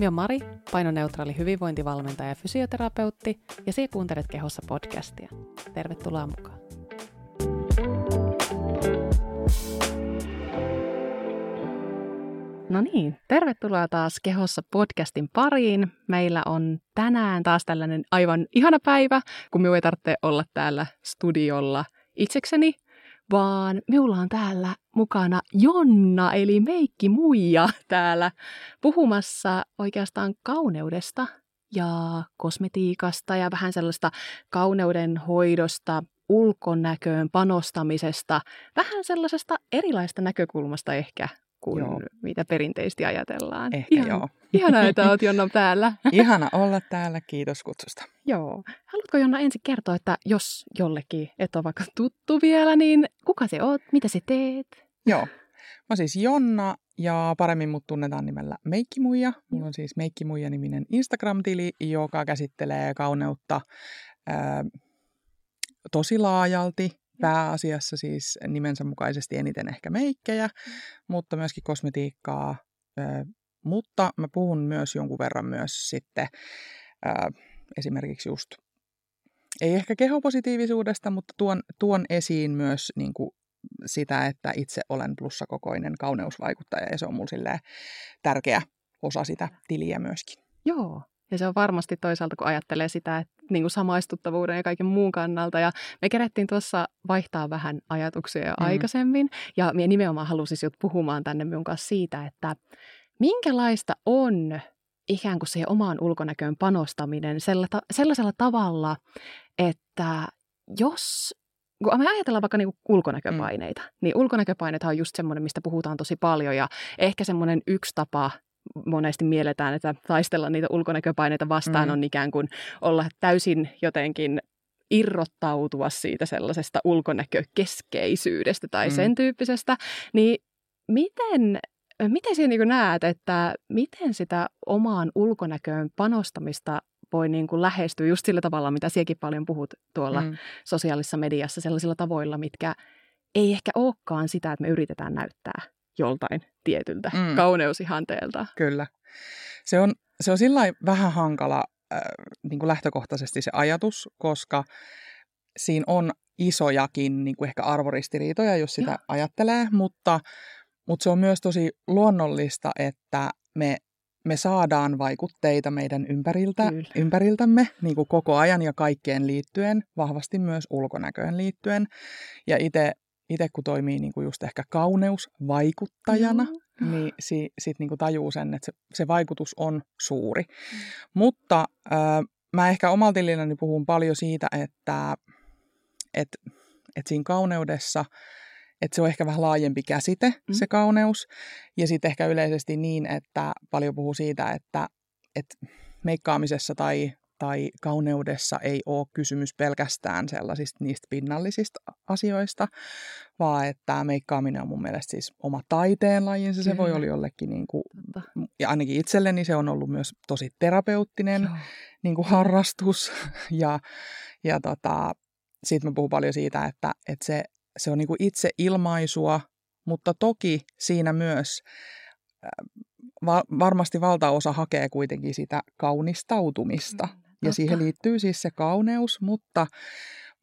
Minä olen Mari, painoneutraali hyvinvointivalmentaja ja fysioterapeutti, ja sinä kuuntelet Kehossa podcastia. Tervetuloa mukaan. No niin, tervetuloa taas Kehossa podcastin pariin. Meillä on tänään taas tällainen aivan ihana päivä, kun minun ei tarvitse olla täällä studiolla itsekseni, vaan minulla on täällä mukana Jonna, eli meikki muija täällä puhumassa oikeastaan kauneudesta ja kosmetiikasta ja vähän sellaista kauneuden hoidosta, ulkonäköön panostamisesta, vähän sellaisesta erilaista näkökulmasta ehkä kuin joo. mitä perinteisesti ajatellaan. Ehkä Ihan, joo. Ihanaa, että olet Jonna täällä. Ihana olla täällä, kiitos kutsusta. Joo. Haluatko Jonna ensin kertoa, että jos jollekin et ole vaikka tuttu vielä, niin kuka se oot, mitä sä teet? Joo. Mä siis Jonna ja paremmin mut tunnetaan nimellä Meikkimuija. Mulla on siis Meikkimuija-niminen Instagram-tili, joka käsittelee kauneutta ää, tosi laajalti pääasiassa siis nimensä mukaisesti eniten ehkä meikkejä, mm. mutta myöskin kosmetiikkaa. Mutta mä puhun myös jonkun verran myös sitten esimerkiksi just, ei ehkä kehopositiivisuudesta, mutta tuon, tuon esiin myös niin kuin sitä, että itse olen plussakokoinen kauneusvaikuttaja ja se on mulle tärkeä osa sitä tiliä myöskin. Joo, ja se on varmasti toisaalta, kun ajattelee sitä, että niin kuin samaistuttavuuden ja kaiken muun kannalta. Ja me kerettiin tuossa vaihtaa vähän ajatuksia jo mm. aikaisemmin. Ja minä nimenomaan halusin sinut puhumaan tänne minun kanssa siitä, että minkälaista on ikään kuin siihen omaan ulkonäköön panostaminen sellaisella tavalla, että jos kun me ajatellaan vaikka niin ulkonäköpaineita, mm. niin ulkonäköpaineita on just semmoinen, mistä puhutaan tosi paljon ja ehkä semmoinen yksi tapa monesti mielletään, että taistella niitä ulkonäköpaineita vastaan mm. on ikään kuin olla täysin jotenkin irrottautua siitä sellaisesta ulkonäkökeskeisyydestä tai mm. sen tyyppisestä, niin miten, miten sinä niin näet, että miten sitä omaan ulkonäköön panostamista voi niin kuin lähestyä just sillä tavalla, mitä siekin paljon puhut tuolla mm. sosiaalisessa mediassa, sellaisilla tavoilla, mitkä ei ehkä olekaan sitä, että me yritetään näyttää joltain tietyltä mm. kauneusihanteelta. Kyllä. Se on, se on sillä vähän hankala äh, niin kuin lähtökohtaisesti se ajatus, koska siinä on isojakin niin kuin ehkä arvoristiriitoja, jos sitä Joo. ajattelee, mutta, mutta se on myös tosi luonnollista, että me me saadaan vaikutteita meidän ympäriltä, ympäriltämme niin kuin koko ajan ja kaikkeen liittyen, vahvasti myös ulkonäköön liittyen. Ja itse itse kun toimii niin kuin just ehkä kauneusvaikuttajana, mm. niin si, sit niin kuin tajuu sen, että se, se vaikutus on suuri. Mm. Mutta äh, mä ehkä omalta tililläni puhun paljon siitä, että et, et siinä kauneudessa, että se on ehkä vähän laajempi käsite, mm. se kauneus. Ja sitten ehkä yleisesti niin, että paljon puhuu siitä, että, että meikkaamisessa tai tai kauneudessa ei ole kysymys pelkästään sellaisista niistä pinnallisista asioista, vaan että meikkaaminen on mun mielestä siis oma taiteenlajinsa. Se voi olla jollekin, niin kuin, ja ainakin itselleni se on ollut myös tosi terapeuttinen niin kuin harrastus. ja ja tota, sitten mä puhun paljon siitä, että, että se, se on niin kuin itse ilmaisua, mutta toki siinä myös va- varmasti valtaosa hakee kuitenkin sitä kaunistautumista. Mm. Ja siihen liittyy siis se kauneus, mutta,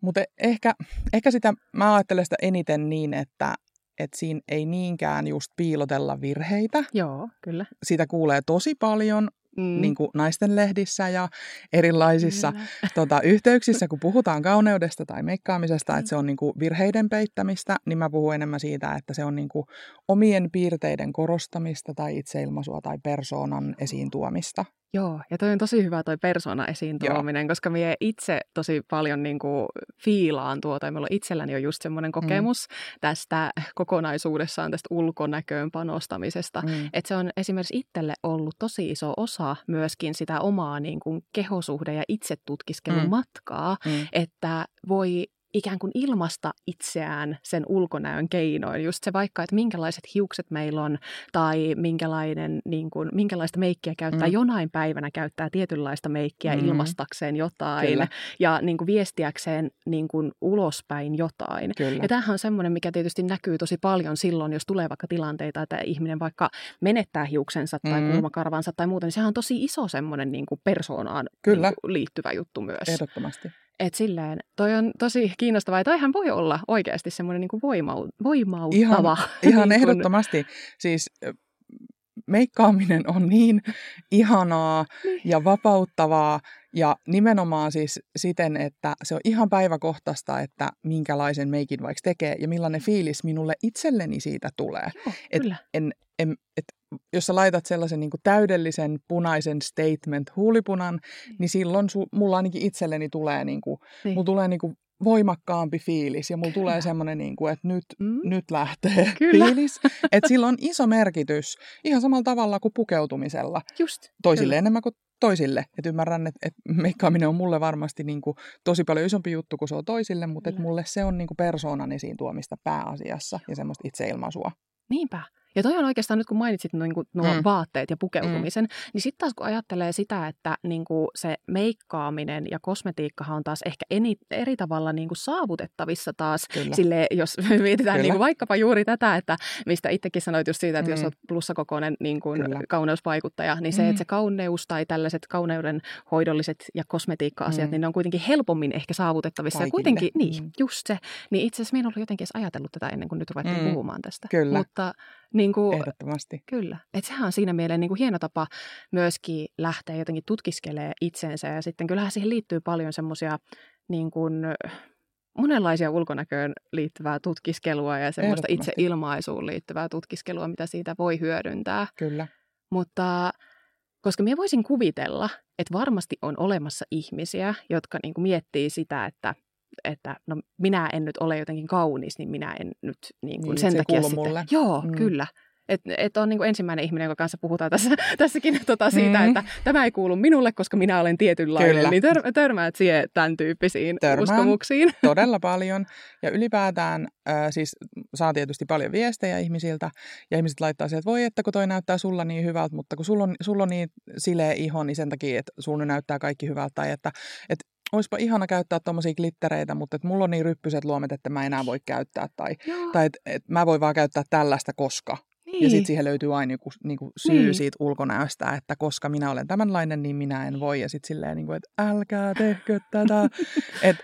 mutta ehkä, ehkä sitä, mä ajattelen sitä eniten niin, että, että siinä ei niinkään just piilotella virheitä. Joo, kyllä. Sitä kuulee tosi paljon mm. niin kuin naisten lehdissä ja erilaisissa tota, yhteyksissä, kun puhutaan kauneudesta tai meikkaamisesta, mm. että se on niin kuin virheiden peittämistä, niin mä puhun enemmän siitä, että se on niin kuin omien piirteiden korostamista tai itseilmaisua tai persoonan esiin tuomista. Joo, ja toi on tosi hyvä toi persona esiin tuominen, Joo. koska minä itse tosi paljon niin kuin fiilaan tuota, ja minulla itselläni on just semmoinen mm. kokemus mm. tästä kokonaisuudessaan, tästä ulkonäköön panostamisesta, mm. että se on esimerkiksi itselle ollut tosi iso osa myöskin sitä omaa niin kuin kehosuhde- ja itsetutkiskelun mm. matkaa, mm. että voi ikään kuin ilmasta itseään sen ulkonäön keinoin. Just se vaikka, että minkälaiset hiukset meillä on tai minkälainen, niin kuin, minkälaista meikkiä käyttää. Mm. Jonain päivänä käyttää tietynlaista meikkiä mm. ilmastakseen jotain Kyllä. ja niin kuin viestiäkseen niin kuin ulospäin jotain. Kyllä. Ja tämähän on semmoinen, mikä tietysti näkyy tosi paljon silloin, jos tulee vaikka tilanteita, että ihminen vaikka menettää hiuksensa tai mm. kulmakarvansa tai muuta, niin sehän on tosi iso semmoinen niin kuin persoonaan Kyllä. Niin kuin liittyvä juttu myös. Ehdottomasti. Et silleen, toi on tosi kiinnostavaa ja toihan voi olla oikeasti semmoinen niin voimau, voimauttava. Ihan, ihan niin ehdottomasti. Siis meikkaaminen on niin ihanaa niin. ja vapauttavaa ja nimenomaan siis siten, että se on ihan päiväkohtaista, että minkälaisen meikin vaikka tekee ja millainen fiilis minulle itselleni siitä tulee. Joo, et. En, en, et jos sä laitat sellaisen niin täydellisen punaisen statement huulipunan, mm. niin silloin su, mulla ainakin itselleni tulee, niin kuin, niin. mulla tulee niin kuin voimakkaampi fiilis ja mulla Kyllä. tulee semmoinen, niin kuin, että nyt, mm. nyt lähtee Kyllä. fiilis. Että sillä on iso merkitys ihan samalla tavalla kuin pukeutumisella. Just. Toisille Kyllä. enemmän kuin toisille. Et ymmärrän, että et meikkaaminen on mulle varmasti niin kuin tosi paljon isompi juttu kuin se on toisille, mutta et mulle se on niin kuin persoonan esiin tuomista pääasiassa ja semmoista itseilmaisua. Niinpä. Ja toi on oikeastaan nyt kun mainitsit nuo, niin nuo mm. vaatteet ja pukeutumisen, mm. niin sitten taas kun ajattelee sitä, että niin kuin se meikkaaminen ja kosmetiikkahan on taas ehkä eni, eri tavalla niin kuin saavutettavissa taas, sille, jos mietitään niin kuin vaikkapa juuri tätä, että mistä itsekin sanoit just siitä, että mm. jos olet plussakokoinen niin kuin kauneusvaikuttaja, niin se, mm. että se kauneus tai tällaiset kauneuden hoidolliset ja kosmetiikka-asiat, mm. niin ne on kuitenkin helpommin ehkä saavutettavissa. Kaikille. Ja kuitenkin, niin, mm. just se. Niin itse asiassa minä en ollut jotenkin edes ajatellut tätä ennen kuin nyt ruvettiin mm. puhumaan tästä. Kyllä. Mutta niin kuin, Ehdottomasti. Kyllä. Että sehän on siinä mieleen niin kuin hieno tapa myöskin lähteä jotenkin tutkiskelee itsensä. Ja sitten kyllähän siihen liittyy paljon semmoisia niin kuin, monenlaisia ulkonäköön liittyvää tutkiskelua ja semmoista itse ilmaisuun liittyvää tutkiskelua, mitä siitä voi hyödyntää. Kyllä. Mutta koska minä voisin kuvitella, että varmasti on olemassa ihmisiä, jotka niin kuin miettii sitä, että että no minä en nyt ole jotenkin kaunis, niin minä en nyt niin kuin niin, sen takia sitten... Mulle. Joo, mm. kyllä. Että et on niin kuin ensimmäinen ihminen, jonka kanssa puhutaan tässä, tässäkin tota siitä, mm. että tämä ei kuulu minulle, koska minä olen tietynlainen. Kyllä. Niin tör, törmäät siihen tämän tyyppisiin Törmään uskomuksiin. todella paljon. Ja ylipäätään äh, siis saa tietysti paljon viestejä ihmisiltä. Ja ihmiset laittaa sieltä, että voi että kun toi näyttää sulla niin hyvältä, mutta kun sulla on, sulla on niin sileä iho, niin sen takia, että sulla näyttää kaikki hyvältä. Tai että, että olisipa ihana käyttää tuommoisia glittereitä, mutta että mulla on niin ryppyset luomet, että mä enää voi käyttää. Tai, tai että et mä voin vaan käyttää tällaista, koska. Niin. Ja sitten siihen löytyy aina joku niinku syy niin. siitä ulkonäöstä, että koska minä olen tämänlainen, niin minä en voi. Ja sitten silleen, niinku, että älkää tehkö tätä. et,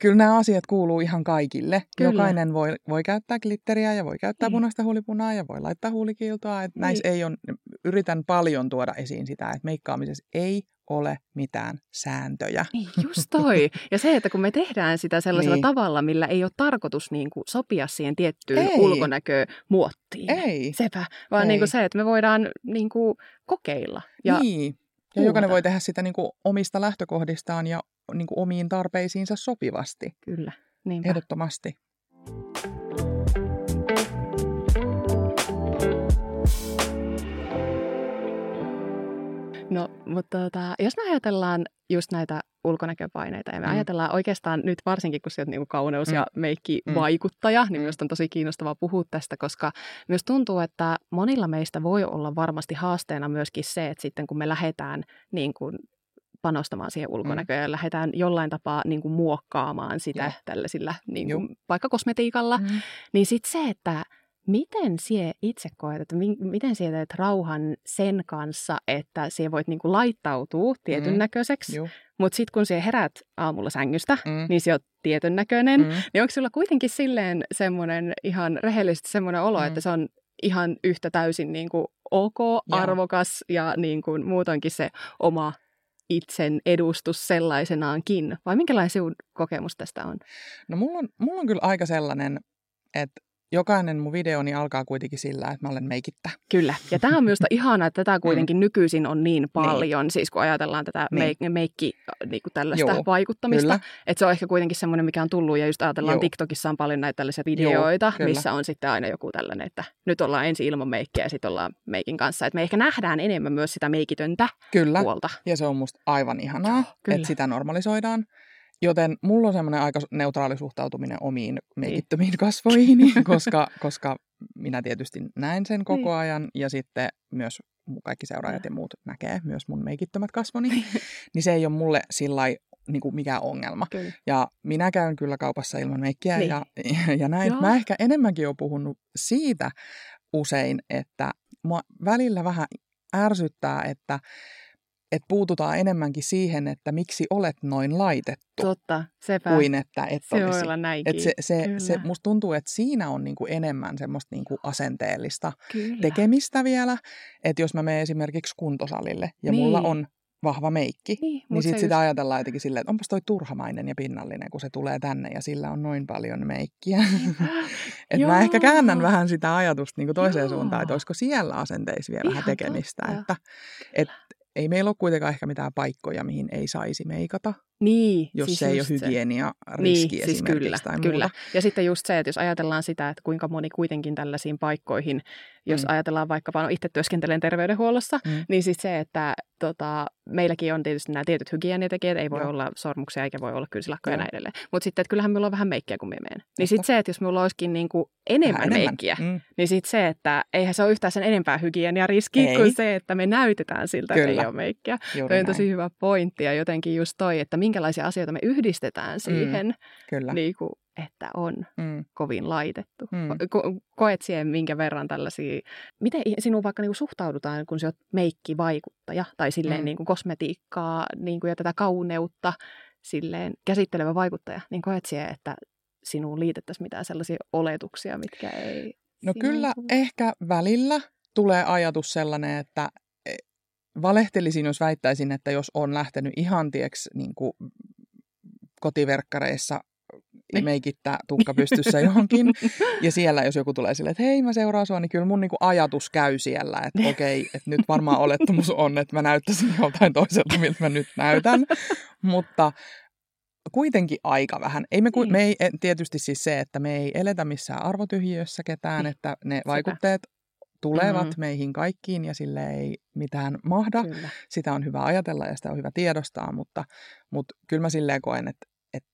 kyllä nämä asiat kuuluu ihan kaikille. Kyllä. Jokainen voi, voi käyttää glitteriä ja voi käyttää niin. punaista huulipunaa ja voi laittaa huulikiiltoa. Et niin. Näissä ei on, yritän paljon tuoda esiin sitä, että meikkaamisessa ei ole mitään sääntöjä. Niin, just toi. Ja se, että kun me tehdään sitä sellaisella niin. tavalla, millä ei ole tarkoitus niin kuin sopia siihen tiettyyn ei. ulkonäkömuottiin. Ei. Sepä. Vaan ei. Niin kuin se, että me voidaan niin kuin kokeilla. Ja niin. Ja jokainen voi tehdä sitä niin kuin omista lähtökohdistaan ja niin kuin omiin tarpeisiinsa sopivasti. Kyllä. Niinpä. Ehdottomasti. No, mutta tota, jos me ajatellaan just näitä ulkonäköpaineita ja me mm. ajatellaan oikeastaan nyt varsinkin, kun sieltä niinku kauneus- mm. ja meikki-vaikuttaja, mm. niin myös on tosi kiinnostavaa puhua tästä, koska myös tuntuu, että monilla meistä voi olla varmasti haasteena myöskin se, että sitten kun me lähdetään niin kuin panostamaan siihen ulkonäköön mm. ja lähdetään jollain tapaa niin kuin muokkaamaan sitä yeah. tällaisilla niin kuin, vaikka kosmetiikalla, mm. niin sitten se, että Miten sie itse koet, että mi- miten sie teet rauhan sen kanssa, että sie voit niinku laittautua tietyn mm. näköiseksi, mutta sitten kun sie herät aamulla sängystä, mm. niin sie oot tietyn näköinen, mm. niin onko sulla kuitenkin silleen semmoinen ihan rehellisesti semmoinen olo, mm. että se on ihan yhtä täysin niinku ok, ja. arvokas ja niinku muutoinkin se oma itsen edustus sellaisenaankin? Vai minkälainen sinun kokemus tästä on? No mulla on, mulla on kyllä aika sellainen, että jokainen mun videoni alkaa kuitenkin sillä, että mä olen meikittä. Kyllä. Ja tämä on myös ihanaa, että tätä kuitenkin mm. nykyisin on niin, niin. paljon, niin. siis kun ajatellaan tätä niin. meik- meikki niin kuin tällaista Joo, vaikuttamista. Kyllä. Että se on ehkä kuitenkin semmoinen, mikä on tullut, ja just ajatellaan, Joo. TikTokissa on paljon näitä tällaisia videoita, Joo, missä on sitten aina joku tällainen, että nyt ollaan ensin ilman meikkiä ja sitten ollaan meikin kanssa. Että me ehkä nähdään enemmän myös sitä meikitöntä kyllä. puolta. ja se on musta aivan ihanaa, Joo, että sitä normalisoidaan. Joten mulla on semmoinen aika neutraali suhtautuminen omiin meikittömiin niin. kasvoihini, koska, koska minä tietysti näen sen koko niin. ajan ja sitten myös kaikki seuraajat ja muut näkee myös mun meikittömät kasvoni, niin se ei ole mulle sillä niin kuin mikään ongelma. Kyllä. Ja minä käyn kyllä kaupassa ilman meikkiä niin. ja, ja näin. Joo. Mä ehkä enemmänkin olen puhunut siitä usein, että mua välillä vähän ärsyttää, että että puututaan enemmänkin siihen, että miksi olet noin laitettu. Totta, sepä. Kuin että et se olisi. olla näinkin. Et se, se, se, musta tuntuu, että siinä on niinku enemmän semmoista niinku asenteellista Kyllä. tekemistä vielä. Että jos mä menen esimerkiksi kuntosalille ja niin. mulla on vahva meikki, niin, niin sitten sitä just... ajatellaan jotenkin silleen, että onpas toi turhamainen ja pinnallinen, kun se tulee tänne ja sillä on noin paljon meikkiä. että mä ehkä käännän vähän sitä ajatusta niin kuin toiseen Joo. suuntaan, että olisiko siellä asenteissa vielä Ihan vähän tekemistä. Totta. Että, et, ei meillä ole kuitenkaan ehkä mitään paikkoja, mihin ei saisi meikata. Niin, jos siis se ei ole hygienia riski niin, siis kyllä, tai kyllä. Muuta. Ja sitten just se, että jos ajatellaan sitä, että kuinka moni kuitenkin tällaisiin paikkoihin, jos mm. ajatellaan vaikkapa, no itse työskentelen terveydenhuollossa, mm. niin siis se, että tota, meilläkin on tietysti nämä tietyt hygieniatekijät, ei voi Joo. olla sormuksia eikä voi olla kynsilakkoja ja näin edelleen. Mutta sitten, että kyllähän minulla on vähän meikkiä, kun me menen. Niin sitten se, että jos minulla olisikin niin kuin enemmän, enemmän meikkiä, mm. niin sitten se, että eihän se ole yhtään sen enempää hygieniariski kuin se, että me näytetään siltä, Kyllä. että ei ole meikkiä. Tuo on tosi hyvä pointti ja jotenkin just toi, että minkälaisia asioita me yhdistetään mm. siihen, mm. Kyllä. Niin kuin, että on mm. kovin laitettu. Mm. Ko- koet siihen minkä verran tällaisia, miten sinun vaikka niin kuin suhtaudutaan, kun sinä olet meikkivaikuttaja tai silleen mm. niin kuin kosmetiikkaa niin kuin ja tätä kauneutta silleen käsittelevä vaikuttaja, niin koet siihen, että sinuun liitettäisiin mitään sellaisia oletuksia, mitkä ei... No kyllä kuin... ehkä välillä tulee ajatus sellainen, että valehtelisin, jos väittäisin, että jos on lähtenyt ihan tieks niin kuin kotiverkkareissa niin. meikittää tukka pystyssä johonkin. Ja siellä, jos joku tulee silleen, että hei, mä seuraan sua, niin kyllä mun niinku ajatus käy siellä, että okei, okay, että nyt varmaan olettomuus on, että mä näyttäisin joltain toiselta, miltä mä nyt näytän. Mutta kuitenkin aika vähän. Ei me, niin. me ei, tietysti siis se, että me ei eletä missään arvotyhjiössä ketään, niin. että ne vaikutteet tulevat mm-hmm. meihin kaikkiin ja sille ei mitään mahda. Kyllä. Sitä on hyvä ajatella ja sitä on hyvä tiedostaa, mutta, mutta kyllä mä silleen koen, että, että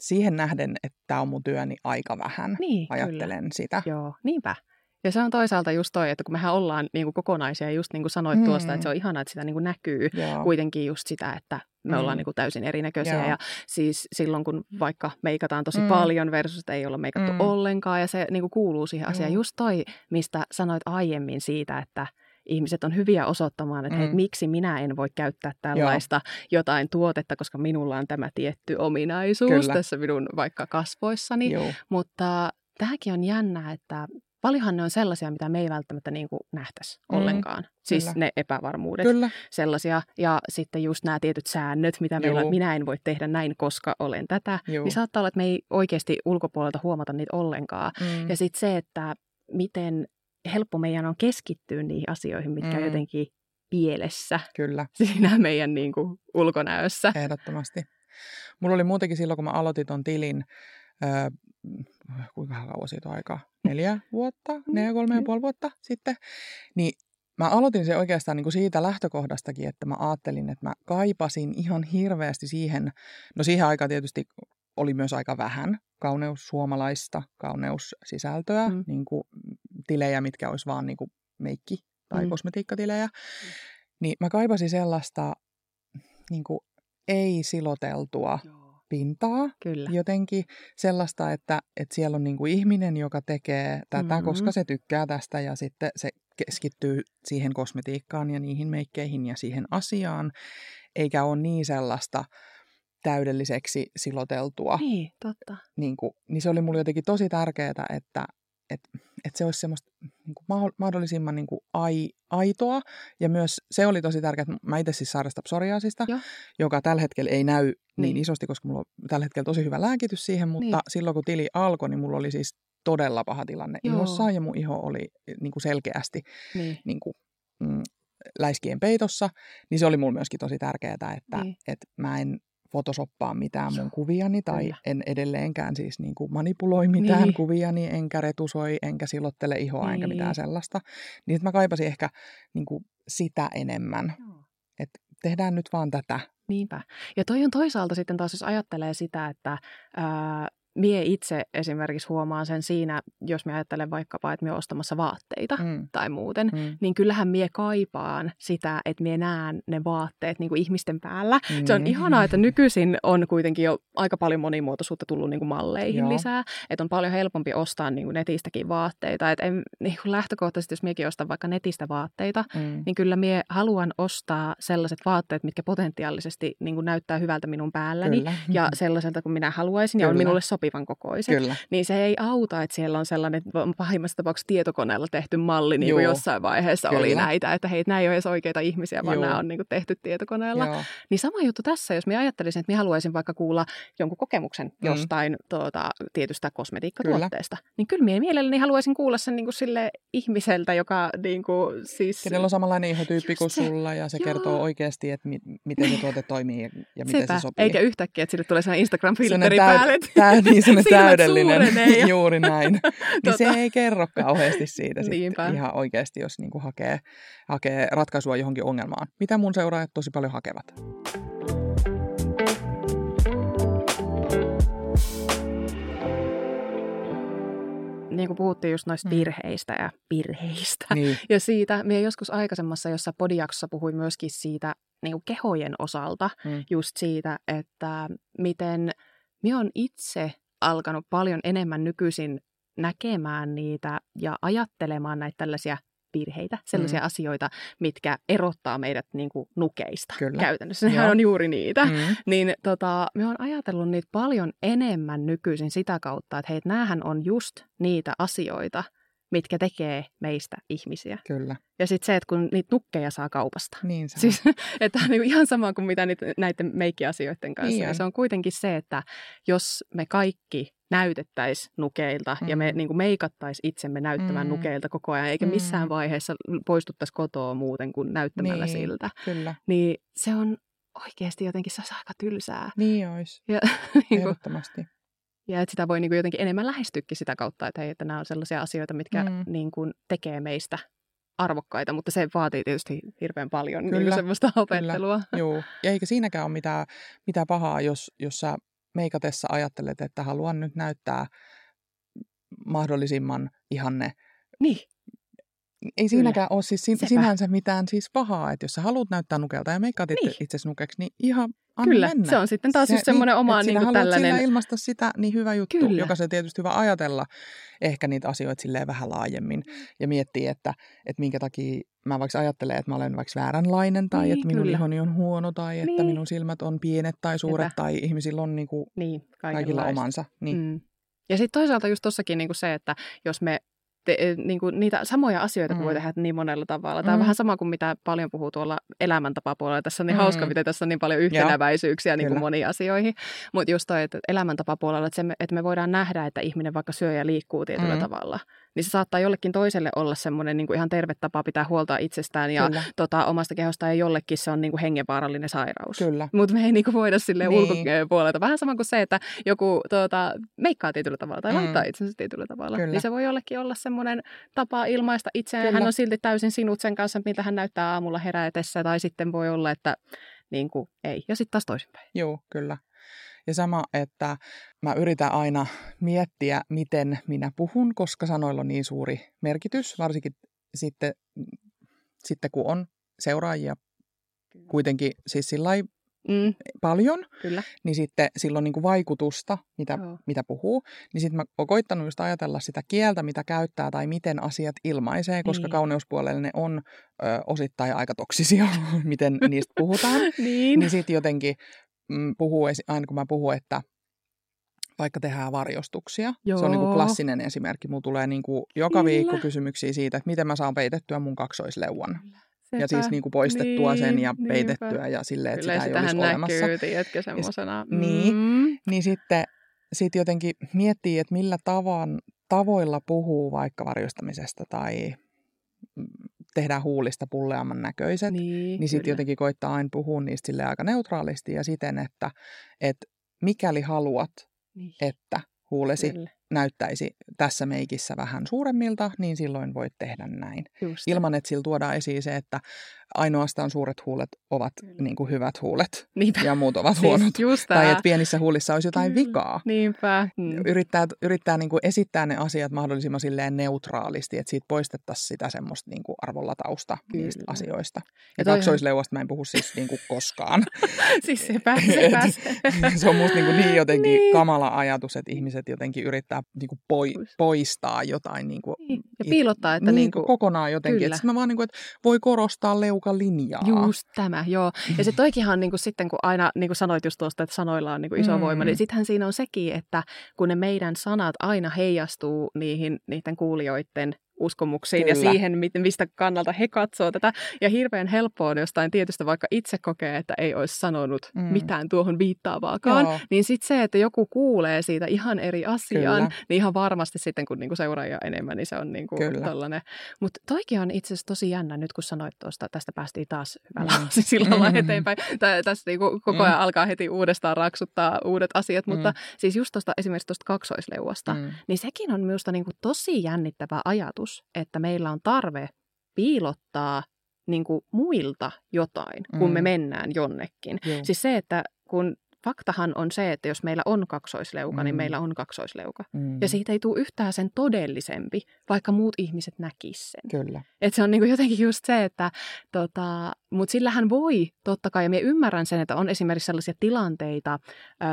siihen nähden, että tämä on mun työni aika vähän, niin, ajattelen kyllä. sitä. Joo, niinpä. Ja se on toisaalta just toi, että kun mehän ollaan niin kuin kokonaisia, just niin kuin sanoit mm. tuosta, että se on ihanaa, että sitä niin kuin näkyy Joo. kuitenkin just sitä, että me mm. ollaan niin kuin täysin erinäköisiä. Joo. Ja siis silloin, kun vaikka meikataan tosi mm. paljon versus, että ei olla meikattu mm. ollenkaan, ja se niin kuin kuuluu siihen asiaan. Just toi, mistä sanoit aiemmin siitä, että ihmiset on hyviä osoittamaan, että mm. hei, miksi minä en voi käyttää tällaista Joo. jotain tuotetta, koska minulla on tämä tietty ominaisuus Kyllä. tässä minun vaikka kasvoissani. Joo. Mutta tämäkin on jännä, että paljonhan ne on sellaisia, mitä me ei välttämättä niin kuin nähtäisi mm, ollenkaan. Siis kyllä. ne epävarmuudet kyllä. sellaisia. Ja sitten just nämä tietyt säännöt, mitä meillä, minä en voi tehdä näin, koska olen tätä. Juu. Niin saattaa olla, että me ei oikeasti ulkopuolelta huomata niitä ollenkaan. Mm. Ja sitten se, että miten helppo meidän on keskittyä niihin asioihin, mitkä mm. jotenkin pielessä Kyllä. siinä meidän niin kuin, ulkonäössä. Ehdottomasti. Mulla oli muutenkin silloin, kun mä aloitin ton tilin, kuinka kauan siitä aikaa? Neljä vuotta, mm, neljä, kolme ja puoli vuotta sitten. Niin mä aloitin se oikeastaan niin kuin siitä lähtökohdastakin, että mä ajattelin, että mä kaipasin ihan hirveästi siihen, no siihen aikaan tietysti oli myös aika vähän kauneus suomalaista kauneussisältöä, mm. niin kuin tilejä, mitkä olisi vaan niin kuin meikki- tai mm. kosmetiikkatilejä. Mm. Niin mä kaipasin sellaista niin kuin ei-siloteltua Joo pintaa. Kyllä. Jotenkin sellaista, että, että siellä on niin kuin ihminen, joka tekee tätä, mm-hmm. koska se tykkää tästä ja sitten se keskittyy siihen kosmetiikkaan ja niihin meikkeihin ja siihen asiaan, eikä ole niin sellaista täydelliseksi siloteltua. Niin, totta. Niin, kuin, niin se oli mulle jotenkin tosi tärkeää, että, että, että se olisi semmoista niin kuin mahdollisimman niin kuin ai, aitoa. Ja myös se oli tosi tärkeää, että mä itse siis sairastan psoriaasista, Joo. joka tällä hetkellä ei näy niin. niin isosti, koska mulla on tällä hetkellä tosi hyvä lääkitys siihen, mutta niin. silloin kun tili alkoi, niin mulla oli siis todella paha tilanne Joo. ihossa ja mun iho oli niin kuin selkeästi niin. Niin kuin, mm, läiskien peitossa, niin se oli mulla myöskin tosi tärkeää, että, niin. että mä en photosoppaa mitään mun kuviani tai Kyllä. en edelleenkään siis niin kuin manipuloi mitään niin. kuviani, enkä retusoi, enkä silottele ihoa, niin. enkä mitään niin. sellaista. Niin mä kaipasin ehkä niin kuin sitä enemmän. Että tehdään nyt vaan tätä Niinpä. Ja toi on toisaalta sitten taas, jos ajattelee sitä, että ää, mie itse esimerkiksi huomaan sen siinä, jos me ajattelen vaikkapa, että me ostamassa vaatteita mm. tai muuten, mm. niin kyllähän mie kaipaan sitä, että mie näen ne vaatteet niin kuin ihmisten päällä. Mm. Se on ihanaa, että nykyisin on kuitenkin jo aika paljon monimuotoisuutta tullut niin kuin malleihin Joo. lisää, että on paljon helpompi ostaa niin kuin netistäkin vaatteita. Et en, niin kuin lähtökohtaisesti, jos miekin ostan vaikka netistä vaatteita, mm. niin kyllä mie haluan ostaa sellaiset vaatteet, mitkä potentiaalisesti niin kuin näyttää hyvältä minun päälläni kyllä. ja sellaiselta kuin minä haluaisin ja kyllä. on minulle sopiva sopivan kokoiset, Kyllä. niin se ei auta, että siellä on sellainen pahimmassa tapauksessa tietokoneella tehty malli, niin kuin jossain vaiheessa Kyllä. oli näitä, että hei, nämä ei ole edes oikeita ihmisiä, vaan Joo. nämä on niin kuin tehty tietokoneella. Joo. Niin sama juttu tässä, jos minä ajattelisin, että minä haluaisin vaikka kuulla jonkun kokemuksen mm. jostain tuota, tietystä kosmetiikkatuotteesta, kyllä. niin kyllä minä mielelläni haluaisin kuulla sen niin kuin sille ihmiseltä, joka niin kuin, siis... Kenellä on samanlainen ihotyyppi kuin sulla ja se Joo. kertoo oikeasti, että mi- miten se tuote toimii ja miten Sepä. se sopii. Eikä yhtäkkiä, että sille tulee sellainen Instagram-filteri päälle. Tää, niin semmoinen täydellinen, ja... juuri näin. Niin tota... se ei kerro kauheasti siitä sit ihan oikeasti, jos niinku hakee, hakee ratkaisua johonkin ongelmaan. Mitä mun seuraajat tosi paljon hakevat? niin kuin puhuttiin just noista mm. virheistä ja virheistä. Niin. Ja siitä, minä joskus aikaisemmassa, jossa podiaksossa puhuin myöskin siitä niin kuin kehojen osalta, mm. just siitä, että miten minä olen itse alkanut paljon enemmän nykyisin näkemään niitä ja ajattelemaan näitä tällaisia virheitä, sellaisia mm. asioita, mitkä erottaa meidät niin kuin nukeista Kyllä. käytännössä. Nehän on juuri niitä. Mm. Niin tota, me on ajatellut niitä paljon enemmän nykyisin sitä kautta, että hei, näähän on just niitä asioita, mitkä tekee meistä ihmisiä. Kyllä. Ja sitten se, että kun niitä nukkeja saa kaupasta. Niin se siis, että on niin ihan sama kuin mitä niitä, näiden meikkiasioiden kanssa. Niin ja se on kuitenkin se, että jos me kaikki näytettäisiin nukeilta mm. ja me mm. niin meikattaisiin itsemme näyttämään mm. nukeilta koko ajan, eikä missään mm. vaiheessa poistuttaisi kotoa muuten kuin näyttämällä niin, siltä. Kyllä. Niin se on oikeasti jotenkin se aika tylsää. Niin olisi, ja, niin ehdottomasti. Ja että sitä voi niin kuin jotenkin enemmän lähestyäkin sitä kautta, että, hei, että nämä on sellaisia asioita, mitkä mm. niin kuin tekee meistä arvokkaita, mutta se vaatii tietysti hirveän paljon kyllä, niin semmoista opettelua. Kyllä, joo. Ja eikä siinäkään ole mitään, mitään pahaa, jos, jos sä meikatessa ajattelet, että haluan nyt näyttää mahdollisimman ihanne niin ei siinäkään Kyllä. ole siis sin, sinänsä mitään siis pahaa, että jos sä haluat näyttää nukelta ja meikkaat niin. itsesi nukeksi, niin ihan anna Kyllä, mennä. se on sitten taas se, just semmoinen niin, oma niin kuin tällainen... ilmaista sitä, niin hyvä juttu, Kyllä. joka se tietysti hyvä ajatella ehkä niitä asioita silleen vähän laajemmin ja miettiä, että, että minkä takia mä vaikka ajattelen, että mä olen vaikka vääränlainen tai niin, että minun kyllä. ihoni on huono tai niin. että minun silmät on pienet tai suuret Hyvä. tai ihmisillä on niin kuin niin, kaikilla omansa. Niin. Mm. Ja sitten toisaalta just tossakin niin kuin se, että jos me te, eh, niin kuin niitä samoja asioita, mm. voi tehdä niin monella tavalla. Tämä mm. on vähän sama kuin mitä paljon puhuu tuolla elämäntapapuolella. Tässä on niin mm. hauska, miten tässä on niin paljon yhtenäväisyyksiä niin kuin moniin asioihin. Mutta just toi, että elämäntapapuolella, että, se, että me voidaan nähdä, että ihminen vaikka syö ja liikkuu tietyllä mm. tavalla niin se saattaa jollekin toiselle olla semmoinen niin kuin ihan terve tapa pitää huolta itsestään ja tota, omasta kehosta ja jollekin se on niin kuin hengenvaarallinen sairaus. Mutta me ei niin kuin voida sille niin. ulkopuolelta. Vähän sama kuin se, että joku tuota, meikkaa tietyllä tavalla tai mm. laittaa itsensä tietyllä tavalla. Kyllä. Niin se voi jollekin olla semmoinen tapa ilmaista itseään. Kyllä. Hän on silti täysin sinut sen kanssa, miltä hän näyttää aamulla herätessä tai sitten voi olla, että niin kuin, ei. Ja sitten taas toisinpäin. Joo, kyllä. Ja sama, että mä yritän aina miettiä, miten minä puhun, koska sanoilla on niin suuri merkitys, varsinkin sitten, sitten kun on seuraajia kuitenkin siis sillä mm. paljon, Kyllä. niin sitten silloin niin kuin vaikutusta, mitä, mitä puhuu. Niin sitten mä oon koittanut just ajatella sitä kieltä, mitä käyttää tai miten asiat ilmaisee, koska niin. kauneuspuolelle ne on ö, osittain aika toksisia, miten niistä puhutaan. niin. Niin sitten jotenkin puhuu, aina kun mä puhun, että vaikka tehdään varjostuksia. Joo. Se on niin kuin klassinen esimerkki. Mulla tulee niin kuin joka Kyllä. viikko kysymyksiä siitä, että miten mä saan peitettyä mun kaksoisleuan. Sepä. Ja siis niin kuin poistettua niin, sen ja niinpä. peitettyä ja silleen, että Kyllä sitä ei olisi olemassa. näkyy, tiedätkö, semmoisena. Mm. Niin, niin sitten sit jotenkin miettii, että millä tavan, tavoilla puhuu vaikka varjostamisesta tai tehdään huulista pulleamman näköiset, niin, niin sitten jotenkin koittaa aina puhua niistä sille aika neutraalisti ja siten, että, että mikäli haluat, niin. että huulesi kyllä. Näyttäisi tässä meikissä vähän suuremmilta, niin silloin voit tehdä näin. Just. Ilman, että sillä tuodaan esiin se, että ainoastaan suuret huulet ovat niin kuin hyvät huulet Niinpä. ja muut ovat Siis huonot. just Tai että pienissä huulissa olisi jotain Kyllä. vikaa. Niinpä. Mm. Yrittää, yrittää niin kuin esittää ne asiat mahdollisimman silleen neutraalisti, että siitä poistettaisiin sitä semmoista niin kuin arvolatausta Kyllä. niistä asioista. Ja, Ja kaksoisleuasta mä en puhu siis niin kuin koskaan. siis se pääsee, se on musta niin, kuin niin jotenkin niin. kamala ajatus, että ihmiset jotenkin yrittää niin kuin poi, poistaa jotain niin kuin, Niin, Ja piilottaa, että niin, niin kuin kokonaan jotenkin. kyllä. Että mä vaan niin kuin, että voi korostaa leukalinjaa. Just tämä, joo. Ja se toikinhan niin kuin sitten, kun aina niin kuin sanoit just tuosta, että sanoilla on niin kuin iso Mm. voima, niin sittenhän siinä on sekin, että kun ne meidän sanat aina heijastuu niihin niiden kuulijoiden uskomuksiin ja Kyllä. siihen, miten- mistä kannalta he katsoo tätä. Ja hirveän helppoa on jostain tietystä, vaikka itse kokee, että ei olisi sanonut Mm. mitään tuohon viittaavaakaan, Joo. niin sitten se, että joku kuulee siitä ihan eri asian, Kyllä. niin ihan varmasti sitten, kun niinku seuraajia enemmän, niin se on niinku Kyllä. tollainen. Mutta toikin on itse asiassa tosi jännä, nyt kun sanoit tuosta, tästä päästiin taas hyvällä Mm. mm. sillä Mm. eteenpäin. Tää, tässä niinku koko ajan alkaa heti uudestaan raksuttaa uudet asiat, mutta Mm. siis just tosta, esimerkiksi tuosta kaksoisleuasta, Mm. niin sekin on minusta niinku tosi jännittävä ajatus, että meillä on tarve piilottaa niinku muilta jotain, kun me Mm. mennään jonnekin. Joo. Siis se, että kun faktahan on se, että jos meillä on kaksoisleuka, mm. niin Mm. meillä on kaksoisleuka. Mm. Ja siitä ei tule yhtään sen todellisempi, vaikka muut ihmiset näkis sen. Kyllä. Et se on niinku jotenkin just se, että tota, mutta sillähän voi totta kai, ja minä ymmärrän sen, että on esimerkiksi sellaisia tilanteita, öö,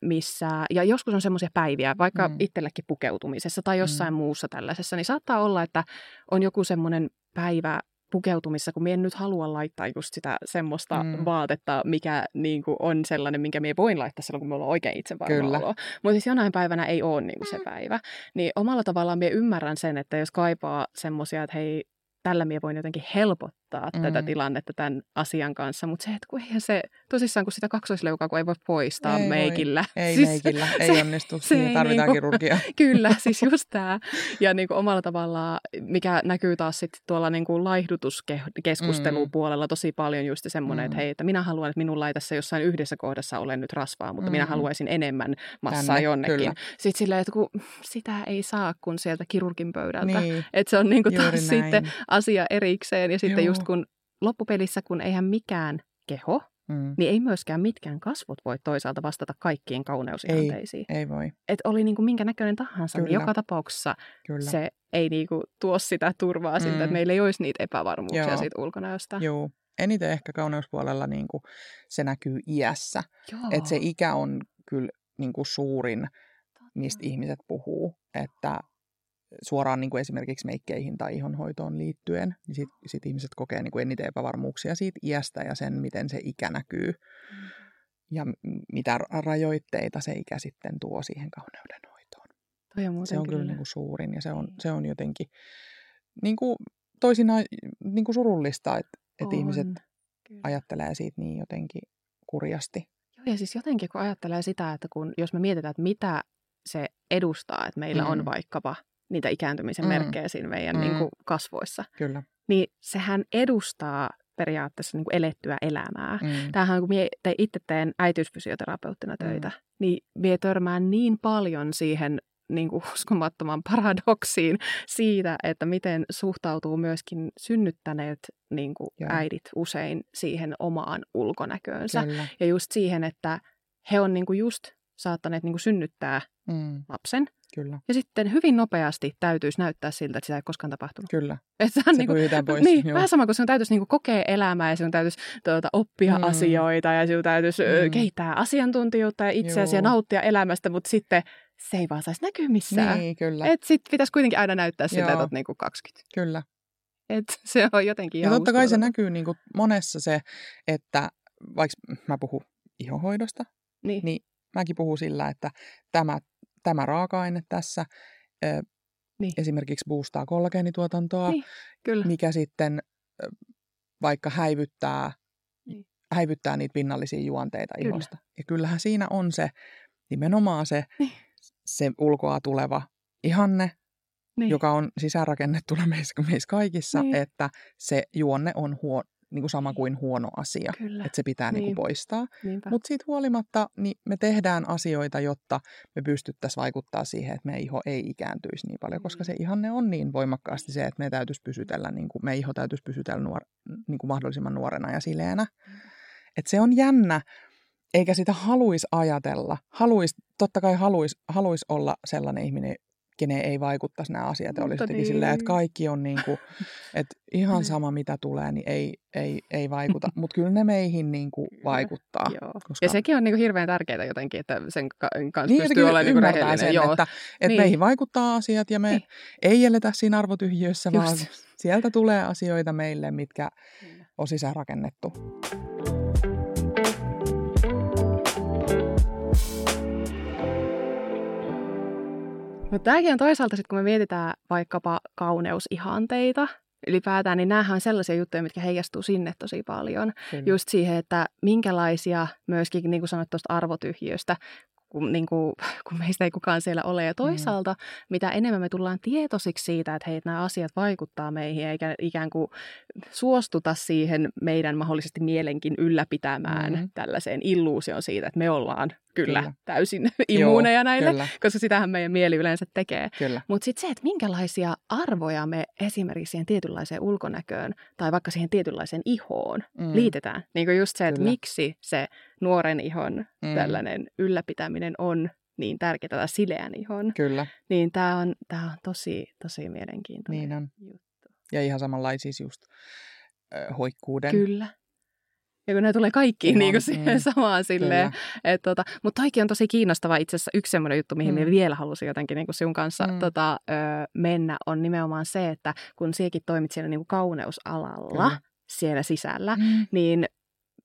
missä, ja joskus on semmoisia päiviä, vaikka Mm. mm. itsellekin pukeutumisessa tai jossain mm. muussa tällaisessa, niin saattaa olla, että on joku semmoinen päivä pukeutumissa, kun minä en nyt halua laittaa just sitä semmoista Mm. mm. vaatetta, mikä niin kuin on sellainen, minkä minä voin laittaa silloin, kun minulla on oikein itse Kyllä. olo. Mutta siis jonain päivänä ei ole niin kuin se päivä. Niin omalla tavallaan minä ymmärrän sen, että jos kaipaa semmoisia, että hei, tällä minä voin jotenkin helpottaa mm. tätä Mm. tilannetta tämän asian kanssa. Mutta se, että kun eihän se, tosissaan kun sitä kaksoisleukaa, kun ei voi poistaa Ei voi. meikillä. Ei Siis meikillä, ei se- onnistu. se ei tarvitaan niinku- kirurgia. Kyllä, siis just tämä. Ja niin kuin omalla tavallaan, mikä näkyy taas sitten tuolla niin kuin laihdutuskeskustelupuolella tosi paljon just semmoinen, Mm. että hei, että minä haluan, että minulla ei tässä jossain yhdessä kohdassa ole nyt rasvaa, mutta minä Mm. haluaisin enemmän massaa Tänne, jonnekin. kyllä. Sitten silleen, että kun sitä ei saa kun sieltä kirurgin pöydältä. Niin, Että se on niin kuin juuri taas näin. sitten asia erikseen. Ja sitten Joo. Just kun loppupelissä, kun eihän mikään keho, Mm. niin ei myöskään mitkään kasvot voi toisaalta vastata kaikkiin kauneusihanteisiin. Ei voi, Että oli niin kuin minkä näköinen tahansa, niin Kyllä. joka tapauksessa kyllä. se ei niin kuin tuo sitä turvaa siltä, Mm. että meillä ei olisi niitä epävarmuuksia Joo. siitä ulkonäöstä. Joo. Eniten ehkä kauneuspuolella niin kuin se näkyy iässä. Että se ikä on kyllä niin kuin suurin, mistä ihmiset puhuu. Että suoraan niin kuin esimerkiksi meikkeihin tai ihonhoitoon liittyen, niin sit, sit ihmiset kokee niin kuin eniten epävarmuuksia siitä iästä ja sen, miten se ikä näkyy. Mm. Ja m- mitä ra- rajoitteita se ikä sitten tuo siihen kauneudenhoitoon. Toi on Se on kyllä niin kuin suurin ja se on, se on jotenkin niin kuin toisinaan niin kuin surullista, että, että ihmiset kyllä. ajattelee siitä niin jotenkin kurjasti. Joo, ja siis jotenkin kun ajattelee sitä, että kun, jos me mietitään, että mitä se edustaa, että meillä mm. on vaikkapa niitä ikääntymisen Mm. mm. merkkejä siinä meidän Mm. mm. niin kuin kasvoissa, Kyllä. niin sehän edustaa periaatteessa niin kuin elettyä elämää. Mm. Tämähän kun mie te itse teen äitiysfysioterapeuttina töitä, Mm. niin mie törmään niin paljon siihen niin kuin uskomattoman paradoksiin siitä, että miten suhtautuu myöskin synnyttäneet niin kuin Joo. äidit usein siihen omaan ulkonäköönsä. Kyllä. Ja just siihen, että he on niin kuin just saattaneet niin kuin synnyttää Mm. lapsen. Kyllä. Ja sitten hyvin nopeasti täytyisi näyttää siltä, että sitä ei koskaan tapahtunut. Kyllä. Että Se niin kuin, pois. niin, Joo. vähän sama kuin sinun täytyisi niinku kokea elämää ja sinun täytyisi tuota, oppia Mm. asioita ja sinun täytyisi mm. Kehittää asiantuntijuutta ja itseäsi ja nauttia elämästä, mutta sitten se ei vaan saisi näkyä missään. Niin, kyllä. Et sit pitäisi kuitenkin aina näyttää siltä, Joo. että olet niinku 20. kyllä. Et se on jotenkin Ja totta kai se näkyy niin kuin monessa se, että vaikka mä puhun ihohoidosta, Niin. niin mäkin puhun sillä, että tämä, tämä raaka-aine tässä ö, Niin. esimerkiksi boostaa kollageenituotantoa, Niin, Kyllä. mikä sitten ö, vaikka häivyttää, Niin. häivyttää niitä pinnallisia juonteita Kyllä. ihosta. Ja kyllähän siinä on se nimenomaan se, Niin. se ulkoa tuleva ihanne, Niin. joka on sisäänrakennettuna meissä, meissä kaikissa, Niin. että se juonne on huo, niin kuin sama kuin huono asia, Kyllä. että se pitää niin. Niin kuin poistaa. Mutta siitä huolimatta niin me tehdään asioita, jotta me pystyttäisiin vaikuttaa siihen, että meidän iho ei ikääntyisi niin paljon, koska Mm. se ihanne on niin voimakkaasti se, että me täytyisi pysytellä, niin kuin, meidän iho täytyisi pysytellä nuor, niin kuin mahdollisimman nuorena ja sileänä. Et se on jännä, eikä sitä haluaisi ajatella. Haluais, totta kai haluaisi haluais olla sellainen ihminen, keneen ei vaikuttaisi nämä asiat. Olisi Mutta jotenkin silleen, että niin. kaikki on niin kuin, että ihan Niin. sama mitä tulee, niin ei, ei, ei vaikuta. Mutta kyllä ne meihin niin kuin vaikuttaa. Joo. koska- Ja sekin on niinku hirveän tärkeää jotenkin, että sen ka- kanssa Niin, pystyy olemaan ymmärtää rehellinen. sen, Joo. että, että Niin. meihin vaikuttaa asiat ja me Niin. ei eletä siinä arvotyhjiössä, vaan Just. sieltä tulee asioita meille, mitkä on sisäänrakennettu. Mutta tämäkin on toisaalta sitten, kun me mietitään vaikkapa kauneusihanteita, ylipäätään, niin näähän on sellaisia juttuja, mitkä heijastuu sinne tosi paljon. Kyllä. Just siihen, että minkälaisia myöskin, niin kuin sanoit tuosta arvotyhjiöstä, kun, niin kuin, kun meistä ei kukaan siellä ole. Ja toisaalta, mm. mitä enemmän me tullaan tietoisiksi siitä, että hei, nämä asiat vaikuttaa meihin, eikä ikään kuin suostuta siihen meidän mahdollisesti mielenkin ylläpitämään mm. tällaiseen illuusioon siitä, että me ollaan kyllä, Kyllä. täysin immuuneja näille, Kyllä, koska sitähän meidän mieli yleensä tekee. Mutta sitten se, että minkälaisia arvoja me esimerkiksi siihen tietynlaiseen ulkonäköön tai vaikka siihen tietynlaiseen ihoon Mm. liitetään. Niin kuin just se, että Kyllä. miksi se nuoren ihon Mm. tällainen ylläpitäminen on niin tärkeää, tai sileän ihon, Kyllä, niin tämä on, tää on tosi, tosi mielenkiintoinen niin on. juttu. Ja ihan samanlaisia just ö, hoikkuuden. Kyllä. Ja kun ne tulee kaikkiin niin kuin siihen mm, samaan silleen. Et, tota, mutta toikin on tosi kiinnostava itse asiassa yksi semmoinen juttu, mihin mm. Minä vielä halusin jotenkin niin kuin sinun kanssa Mm. tota, ö, mennä, on nimenomaan se, että kun sinäkin toimit siellä niin kuin kauneusalalla Kyllä. siellä sisällä, Mm. niin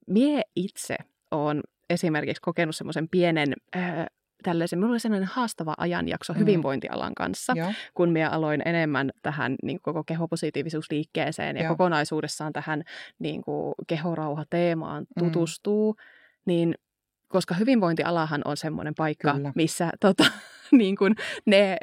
mie itse olen esimerkiksi kokenut semmoisen pienen ö, tällaisen, minulla oli sellainen haastava ajanjakso Mm. hyvinvointialan kanssa, Joo, kun minä aloin enemmän tähän niin koko kehopositiivisuusliikkeeseen ja Joo. kokonaisuudessaan tähän niin kuin kehorauha-teemaan Mm. tutustuu, niin koska hyvinvointialahan on semmoinen paikka, Kyllä. missä tota, niin kuin ne,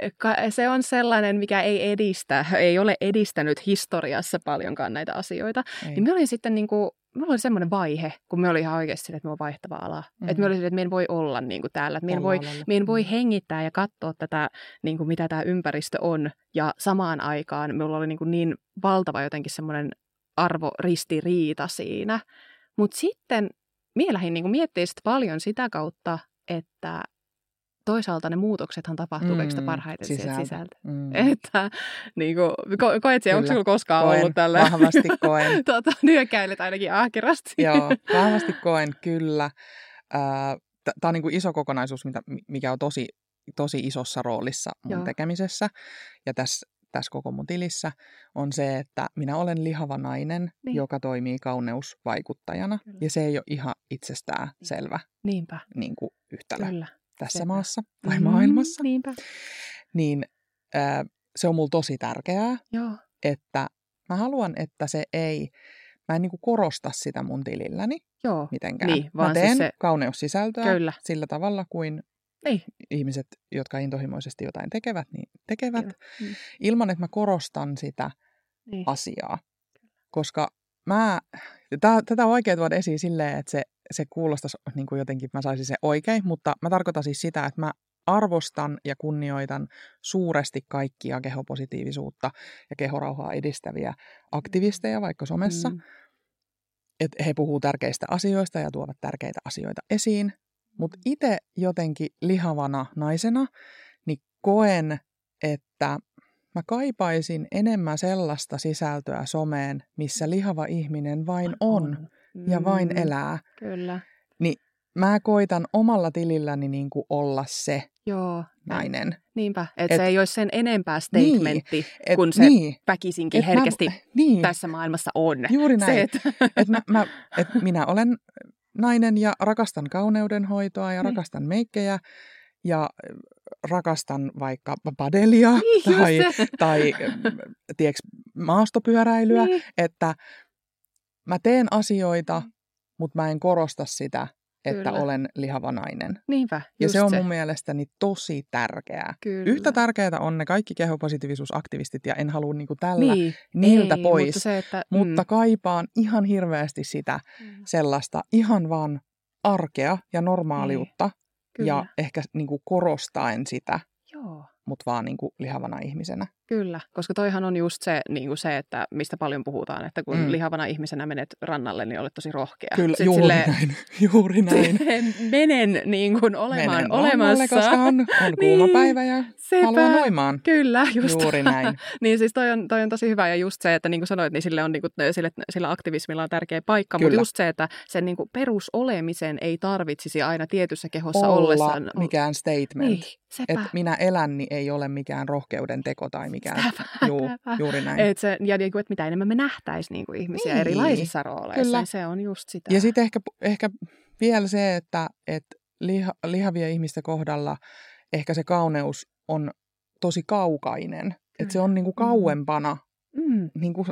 se on sellainen, mikä ei edistä, ei ole edistänyt historiassa paljonkaan näitä asioita. ei. Niin me olin sitten niin kuin, Mulla oli semmoinen vaihe, kun me oli ihan oikeasti sille, että me on vaihtava ala. Mm. Että me Mhm. oli sille, että me en voi olla niin kuin täällä. Että me en voi, me en voi Mm. hengittää ja katsoa tätä, niin kuin mitä tämä ympäristö on. Ja samaan aikaan minulla oli niin, kuin niin valtava jotenkin semmoinen arvoristiriita siinä. Mutta sitten minä lähdin niin miettimään sit paljon sitä kautta, että toisaalta ne muutoksethan tapahtuu Mm, kaikista parhaiten sieltä sisältä. sisältä. Mm. Että niin kuin, ko- koet siellä, onko sinulla koskaan Koen, ollut tällä? vahvasti koen. tota, nyökkäilet ainakin ahkerasti. Joo, vahvasti koen, kyllä. Tämä on niin kuin iso kokonaisuus, mitä, mikä on tosi, tosi isossa roolissa mun Joo. tekemisessä ja tässä, tässä koko mun tilissä, on se, että minä olen lihava nainen, Niin. joka toimii kauneusvaikuttajana. Kyllä. Ja se ei ole ihan itsestään selvä Niinpä, niin kuin yhtälö kyllä. Tässä sepä. maassa tai Mm, maailmassa. Niinpä, Niin ää, se on mulla tosi tärkeää, joo. että mä haluan, että se ei, mä en niin kuin korosta sitä mun tililläni Joo, mitenkään. Niin, mä vaan teen siis se... kauneussisältöä kyllä. sillä tavalla kuin Niin. ihmiset, jotka intohimoisesti jotain tekevät, niin tekevät, mm. ilman että mä korostan sitä Niin. asiaa. Koska mä, tää, tätä on vaikea tuoda esiin silleen, että se, se kuulostaisi niin kuin jotenkin, että mä saisin se oikein, mutta mä tarkoitan siis sitä, että mä arvostan ja kunnioitan suuresti kaikkia kehopositiivisuutta ja kehorauhaa edistäviä aktivisteja vaikka somessa. Mm. Että he puhuu tärkeistä asioista ja tuovat tärkeitä asioita esiin. Mutta itse jotenkin lihavana naisena, niin koen, että mä kaipaisin enemmän sellaista sisältöä someen, missä lihava ihminen vain on ja vain Mm, elää. Kyllä, Mä koitan omalla tililläni niin kuin olla se joo. nainen. Niinpä, että Et- se ei olisi sen enempää Niin, statementti, Et, kun se niin, väkisinkin et herkästi Mä, niin, tässä maailmassa on. juuri näin. Se, että, et mä, mä, et minä olen nainen ja rakastan kauneudenhoitoa ja Niin. rakastan meikkejä ja rakastan vaikka padelia Niin, tai, se. tai tiedätkö, maastopyöräilyä, niin, että mä teen asioita, mutta mä en korosta sitä, että Kyllä. olen lihava nainen. Niinpä, Ja se on mun mielestäni tosi tärkeää. Kyllä. Yhtä tärkeää on ne kaikki kehopositiivisuusaktivistit, ja en halua niinku tällä niin, niiltä ei, pois. Mutta, se, että, mutta kaipaan ihan hirveästi sitä mm, sellaista ihan vaan arkea ja normaaliutta kyllä. ja ehkä niin kuin korostaen sitä, Joo. Mutta vaan niin kuin lihavana ihmisenä. Kyllä, koska toihan on just se, niin kuin se, että mistä paljon puhutaan, että kun Mm. lihavana ihmisenä menet rannalle, niin olet tosi rohkea. Kyllä, Sitten juuri silleen, näin. Juuri näin. Menen niin kuin olemaan Menen olemassa. koska on, on kuuma Niin, päivä ja Sepä. haluan uimaan. Kyllä, just Juuri näin. niin siis toi on, toi on tosi hyvä ja just se, että niin kuin sanoit, niin sille on, niin kuin, sille, sillä aktivismilla on tärkeä paikka, mutta Kyllä. just se, että sen niin kuin perusolemisen ei tarvitsisi aina tietyssä kehossa Olla ollessaan. mikään statement. Niin, sepä. Että minä elän, niin ei ole mikään rohkeuden teko tai mikään. Sepä, Juu, sepä. juuri näin. Et se, ja niin kuin, että mitä enemmän me nähtäisiin niin kuin ihmisiä Niin. erilaisissa rooleissa, Kyllä. niin se on just sitä. Ja sitten ehkä, ehkä vielä se, että, että liha, lihavia ihmisten kohdalla ehkä se kauneus on tosi kaukainen. Että se on niinku kauempana, mm, niinku,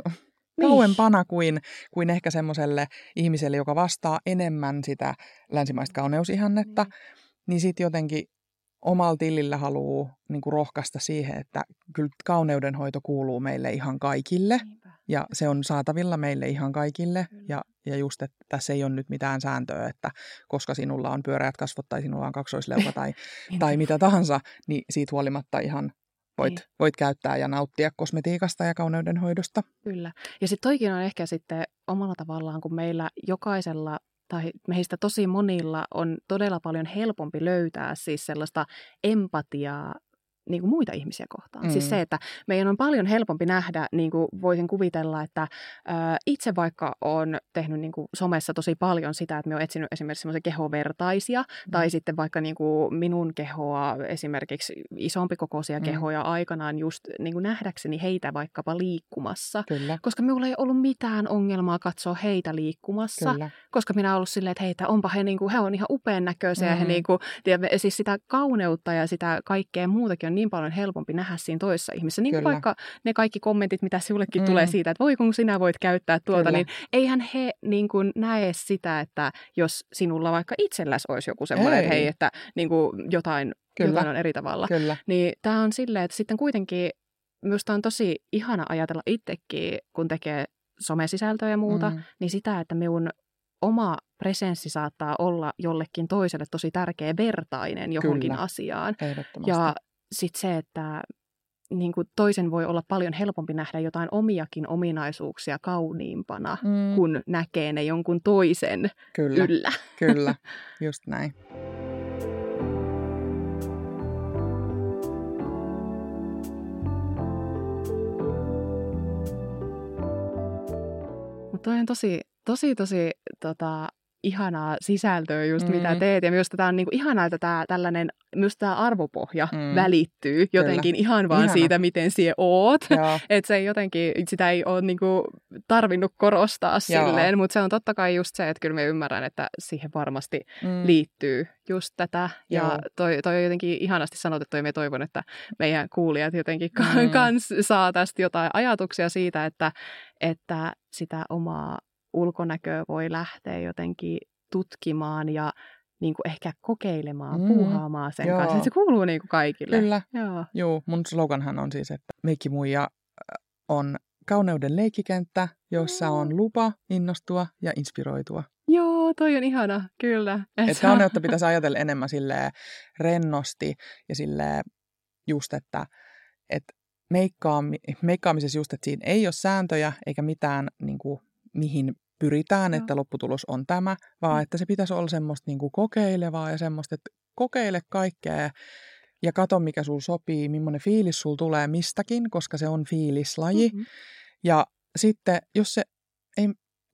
Niin. kauempana kuin, kuin ehkä semmoiselle ihmiselle, joka vastaa enemmän sitä länsimaista kauneusihannetta. Niin. Niin sitten jotenkin omalla tilillä haluaa niinku rohkaista siihen, että kyllä kauneudenhoito kuuluu meille ihan kaikille. niinpä. Ja se on saatavilla meille ihan kaikille. Kyllä. Ja, ja just, että tässä ei ole nyt mitään sääntöä, että koska sinulla on pyöreät kasvot tai sinulla on kaksoisleuka tai, tai mitä tahansa, niin siitä huolimatta ihan voit, Niin. voit käyttää ja nauttia kosmetiikasta ja kauneudenhoidosta. Kyllä. Ja sitten toikin on ehkä sitten omalla tavallaan, kun meillä jokaisella tai meistä tosi monilla on todella paljon helpompi löytää siis sellaista empatiaa niin kuin muita ihmisiä kohtaan. Mm. Siis Mm. se, että meidän on paljon helpompi nähdä, niin kuin voisin kuvitella, että ää, itse vaikka on tehnyt niin kuin somessa tosi paljon sitä, että me on etsinyt esimerkiksi semmoisia kehovertaisia, mm. tai sitten vaikka niin kuin minun kehoa, esimerkiksi isompikokoisia Mm. kehoja aikanaan just niin kuin nähdäkseni heitä vaikkapa liikkumassa. Kyllä, Koska minulla ei ollut mitään ongelmaa katsoa heitä liikkumassa, kyllä. koska minä olen ollut silleen, että heitä, onpa he, niin kuin, he on ihan upean näköisiä. Mm. He, niin kuin, ja siis sitä kauneutta ja sitä kaikkea muutakin on niin paljon helpompi nähdä siinä toisessa ihmisessä. Niin kuin Kyllä. vaikka ne kaikki kommentit, mitä sinullekin Mm. tulee siitä, että voi kun sinä voit käyttää tuota, Kyllä. niin eihän he niin kuin, näe sitä, että jos sinulla vaikka itselläsi olisi joku semmoinen, että Ei. hei, että niin kuin, jotain, Kyllä. jotain on eri tavalla. Kyllä. Niin tämä on silleen, että sitten kuitenkin minusta on tosi ihana ajatella itsekin, kun tekee somesisältöä ja muuta, Mm. niin sitä, että minun oma presenssi saattaa olla jollekin toiselle tosi tärkeä vertainen johonkin Kyllä. asiaan. Ja sitten se, että niin kuin toisen voi olla paljon helpompi nähdä jotain omiakin ominaisuuksia kauniimpana, mm. kun näkee ne jonkun toisen Kyllä, yllä. kyllä. Just näin. Mutta on tosi, tosi, tosi tota, ihanaa sisältöä just Mm. mitä teet. Ja minusta tämä on niinku ihanaa, että tää, tällainen, myös tämä arvopohja Mm. mm. välittyy jotenkin ihan vaan Ihana. siitä, miten sie oot. Että se ei jotenkin, sitä ei ole niinku tarvinnut korostaa Joo. silleen, mutta se on totta kai just se, että kyllä me ymmärrän, että siihen varmasti mm. liittyy just tätä. Ja Joo. toi, toi on jotenkin ihanasti sanotettu ja me toivon, että meidän kuulijat jotenkin Mm. mm. kans saa tästä jotain ajatuksia siitä, että, että sitä omaa ulkonäköä voi lähteä jotenkin tutkimaan ja niin kuin ehkä kokeilemaan, Mm. mm. puuhaamaan sen Joo. kanssa. Se kuuluu niin kuin kaikille. Kyllä. Joo. Joo, mun sloganhan on siis, että meikkimuija äh, on kauneuden leikkikenttä, jossa on lupa innostua ja inspiroitua. Joo, toi on ihana, kyllä. Et Että kauneutta pitäisi ajatella enemmän silleen rennosti ja silleen just, että, että meikkaami, meikkaamisessa just, että siinä ei ole sääntöjä eikä mitään, niin kuin, mihin pyritään, Joo. että lopputulos on tämä, vaan Mm. että se pitäisi olla semmoista niin kuin kokeilevaa ja semmoista, että kokeile kaikkea ja kato, mikä sul sopii, millainen fiilis sul tulee mistäkin, koska se on fiilislaji. Mhm. Ja sitten, jos se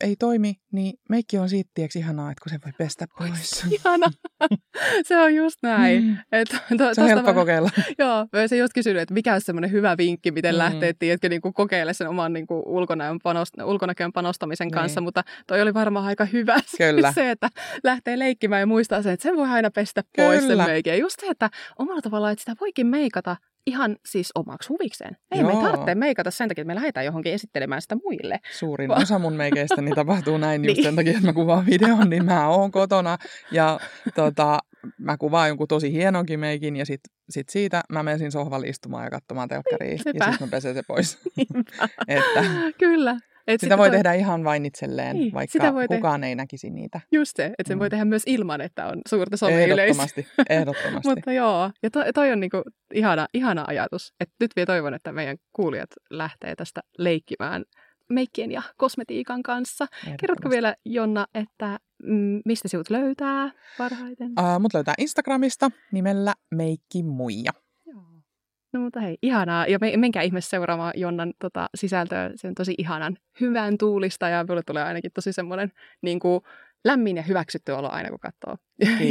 ei, toimi, niin meikki on siitä tieks ihanaa, että kun se voi pestä pois. Ihana. se on just näin. Mm. Et, to, Se on helppo mä- kokeilla. Joo, mä olisin just kysynyt, että mikä olisi semmoinen hyvä vinkki, miten Mm. lähtee, tiedätkö, niin kuin kokeile sen oman niin kuin ulkonäön, panost, ulkonäköön panostamisen Niin. kanssa, mutta toi oli varmaan aika hyvä se- Kyllä. se, että lähtee leikkimään ja muistaa sen, että sen voi aina pestä pois Kyllä. sen meikin. Ja just se, että omalla tavallaan, että sitä voikin meikata ihan siis omaksi huvikseen. Ei me tarvitse meikata sen takia, että me lähdetään johonkin esittelemään sitä muille. Suurin Va- osa mun meikeistä niin tapahtuu näin just niin. sen takia, että mä kuvaan videon, niin mä oon kotona ja tota, mä kuvaan jonkun tosi hienonkin meikin ja sit, sit siitä mä menen sohvalle istumaan ja katsomaan telkkaria ja sitten mä pesen se pois. että, Kyllä. Et sitä voi toi... tehdä ihan vain itselleen, niin, vaikka sitä voi kukaan te... ei näkisi niitä. Just se, että sen mm. voi tehdä myös ilman, että on suurta some Ehdottomasti, ehdottomasti. Mutta joo, ja toi, toi on niinku ihana, ihana ajatus. että nyt vielä toivon, että meidän kuulijat lähtee tästä leikkimään meikkien ja kosmetiikan kanssa. Kerrotko vielä, Jonna, että mm, mistä sinut löytää parhaiten? Uh, mut löytää Instagramista nimellä Meikki Muija. No mutta hei, ihanaa. Ja menkää ihmeessä seuraamaan Jonnan tota, sisältöä. Se on tosi ihanan hyvän tuulista ja minulle tulee ainakin tosi semmoinen niin kuin, lämmin ja hyväksytty olo aina, kun katsoo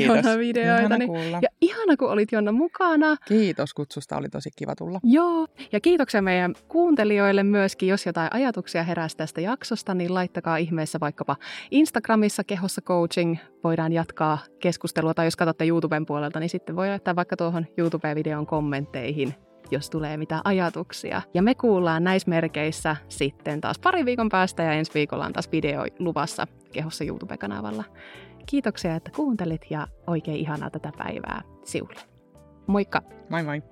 Jonnan videoita. Niin, ja ihana, kun olit Jonna mukana. Kiitos kutsusta, oli tosi kiva tulla. Joo, ja kiitoksia meidän kuuntelijoille myöskin. Jos jotain ajatuksia heräsi tästä jaksosta, niin laittakaa ihmeessä vaikkapa Instagramissa Kehossa Coaching. Voidaan jatkaa keskustelua, tai jos katsotte YouTuben puolelta, niin sitten voi laittaa vaikka tuohon YouTube-videon kommentteihin jos tulee mitä ajatuksia. Ja me kuullaan näissä merkeissä sitten taas pari viikon päästä ja ensi viikolla on taas video luvassa kehossa YouTube-kanavalla. Kiitoksia, että kuuntelit ja oikein ihanaa tätä päivää siulle. Moikka! Moi moi!